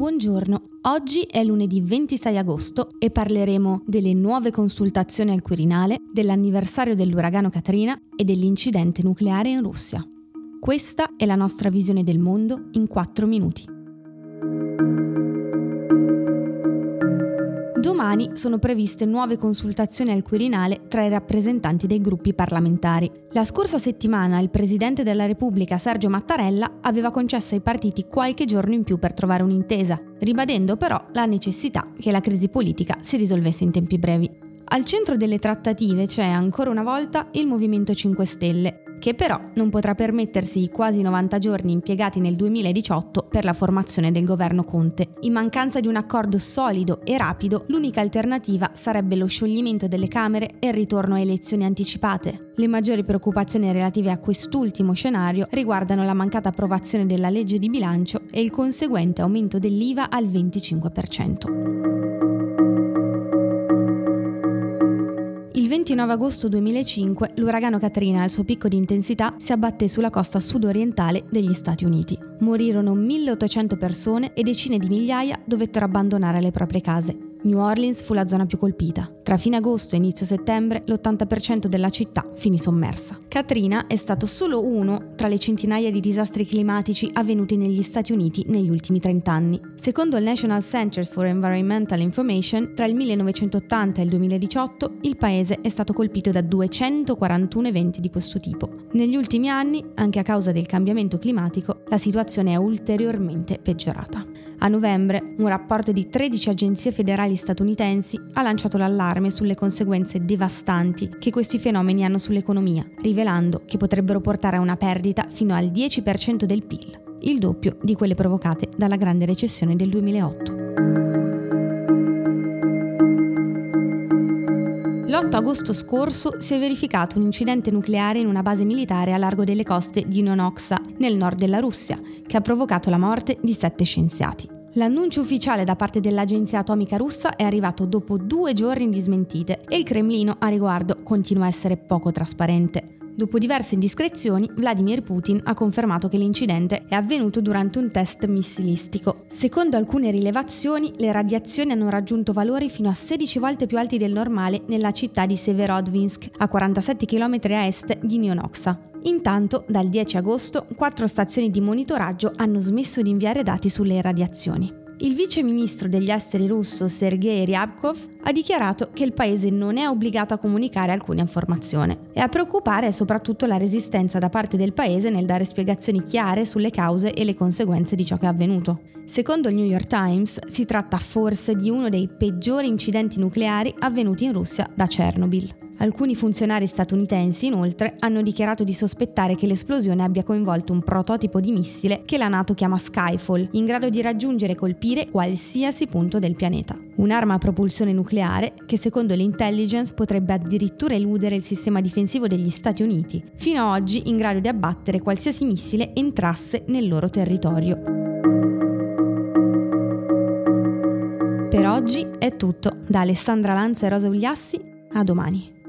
Buongiorno, oggi è lunedì 26 agosto e parleremo delle nuove consultazioni al Quirinale, dell'anniversario dell'uragano Katrina e dell'incidente nucleare in Russia. Questa è la nostra visione del mondo in 4 minuti. Domani sono previste nuove consultazioni al Quirinale tra i rappresentanti dei gruppi parlamentari. La scorsa settimana il Presidente della Repubblica Sergio Mattarella aveva concesso ai partiti qualche giorno in più per trovare un'intesa, ribadendo però la necessità che la crisi politica si risolvesse in tempi brevi. Al centro delle trattative c'è ancora una volta il Movimento 5 Stelle, che però non potrà permettersi i quasi 90 giorni impiegati nel 2018 per la formazione del governo Conte. In mancanza di un accordo solido e rapido, l'unica alternativa sarebbe lo scioglimento delle Camere e il ritorno a elezioni anticipate. Le maggiori preoccupazioni relative a quest'ultimo scenario riguardano la mancata approvazione della legge di bilancio e il conseguente aumento dell'IVA al 25%. 29 agosto 2005 l'uragano Katrina al suo picco di intensità si abbatté sulla costa sudorientale degli Stati Uniti. Morirono 1800 persone e decine di migliaia dovettero abbandonare le proprie case. New Orleans fu la zona più colpita. Tra fine agosto e inizio settembre l'80% della città finì sommersa. Katrina è stato solo uno tra le centinaia di disastri climatici avvenuti negli Stati Uniti negli ultimi 30 anni. Secondo il National Center for Environmental Information, tra il 1980 e il 2018 il paese è stato colpito da 241 eventi di questo tipo. Negli ultimi anni, anche a causa del cambiamento climatico, la situazione è ulteriormente peggiorata. A novembre, un rapporto di 13 agenzie federali statunitensi ha lanciato l'allarme sulle conseguenze devastanti che questi fenomeni hanno sull'economia, rivelando che potrebbero portare a una perdita fino al 10% del PIL, il doppio di quelle provocate dalla grande recessione del 2008. L'8 agosto scorso si è verificato un incidente nucleare in una base militare a largo delle coste di Nonoxa, nel nord della Russia, che ha provocato la morte di sette scienziati. L'annuncio ufficiale da parte dell'agenzia atomica russa è arrivato dopo due giorni di smentite e il Cremlino a riguardo continua a essere poco trasparente. Dopo diverse indiscrezioni, Vladimir Putin ha confermato che l'incidente è avvenuto durante un test missilistico. Secondo alcune rilevazioni, le radiazioni hanno raggiunto valori fino a 16 volte più alti del normale nella città di Severodvinsk, a 47 km a est di Neonoxa. Intanto, dal 10 agosto, quattro stazioni di monitoraggio hanno smesso di inviare dati sulle radiazioni. Il vice ministro degli esteri russo Sergei Ryabkov ha dichiarato che il paese non è obbligato a comunicare alcuna informazione e a preoccupare è soprattutto la resistenza da parte del paese nel dare spiegazioni chiare sulle cause e le conseguenze di ciò che è avvenuto. Secondo il New York Times si tratta forse di uno dei peggiori incidenti nucleari avvenuti in Russia da Chernobyl. Alcuni funzionari statunitensi, inoltre, hanno dichiarato di sospettare che l'esplosione abbia coinvolto un prototipo di missile che la NATO chiama Skyfall, in grado di raggiungere e colpire qualsiasi punto del pianeta. Un'arma a propulsione nucleare che, secondo l'intelligence, potrebbe addirittura eludere il sistema difensivo degli Stati Uniti, fino ad oggi in grado di abbattere qualsiasi missile entrasse nel loro territorio. Per oggi è tutto. Da Alessandra Lanza e Rosa Ugliassi, a domani.